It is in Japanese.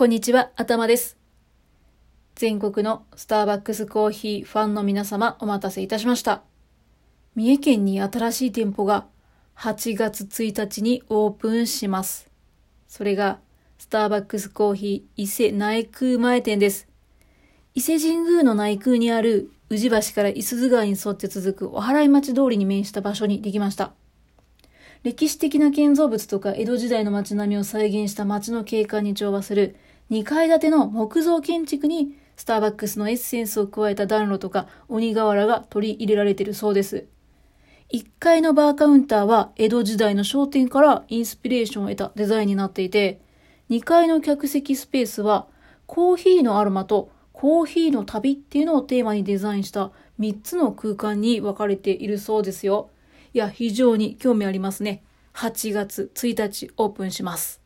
こんにちは、頭です。全国のスターバックスコーヒーファンの皆様お待たせいたしました。三重県に新しい店舗が8月1日にオープンします。それがスターバックスコーヒー伊勢内宮前店です。伊勢神宮の内宮にある宇治橋から伊豆川に沿って続くお払い町通りに面した場所にできました。歴史的な建造物とか江戸時代の街並みを再現した街の景観に調和する2階建ての木造建築にスターバックスのエッセンスを加えた暖炉とか鬼瓦が取り入れられているそうです。1階のバーカウンターは江戸時代の商店からインスピレーションを得たデザインになっていて、2階の客席スペースはコーヒーのアロマとコーヒーの旅っていうのをテーマにデザインした3つの空間に分かれているそうですよ。いや、非常に興味ありますね。8月1日オープンします。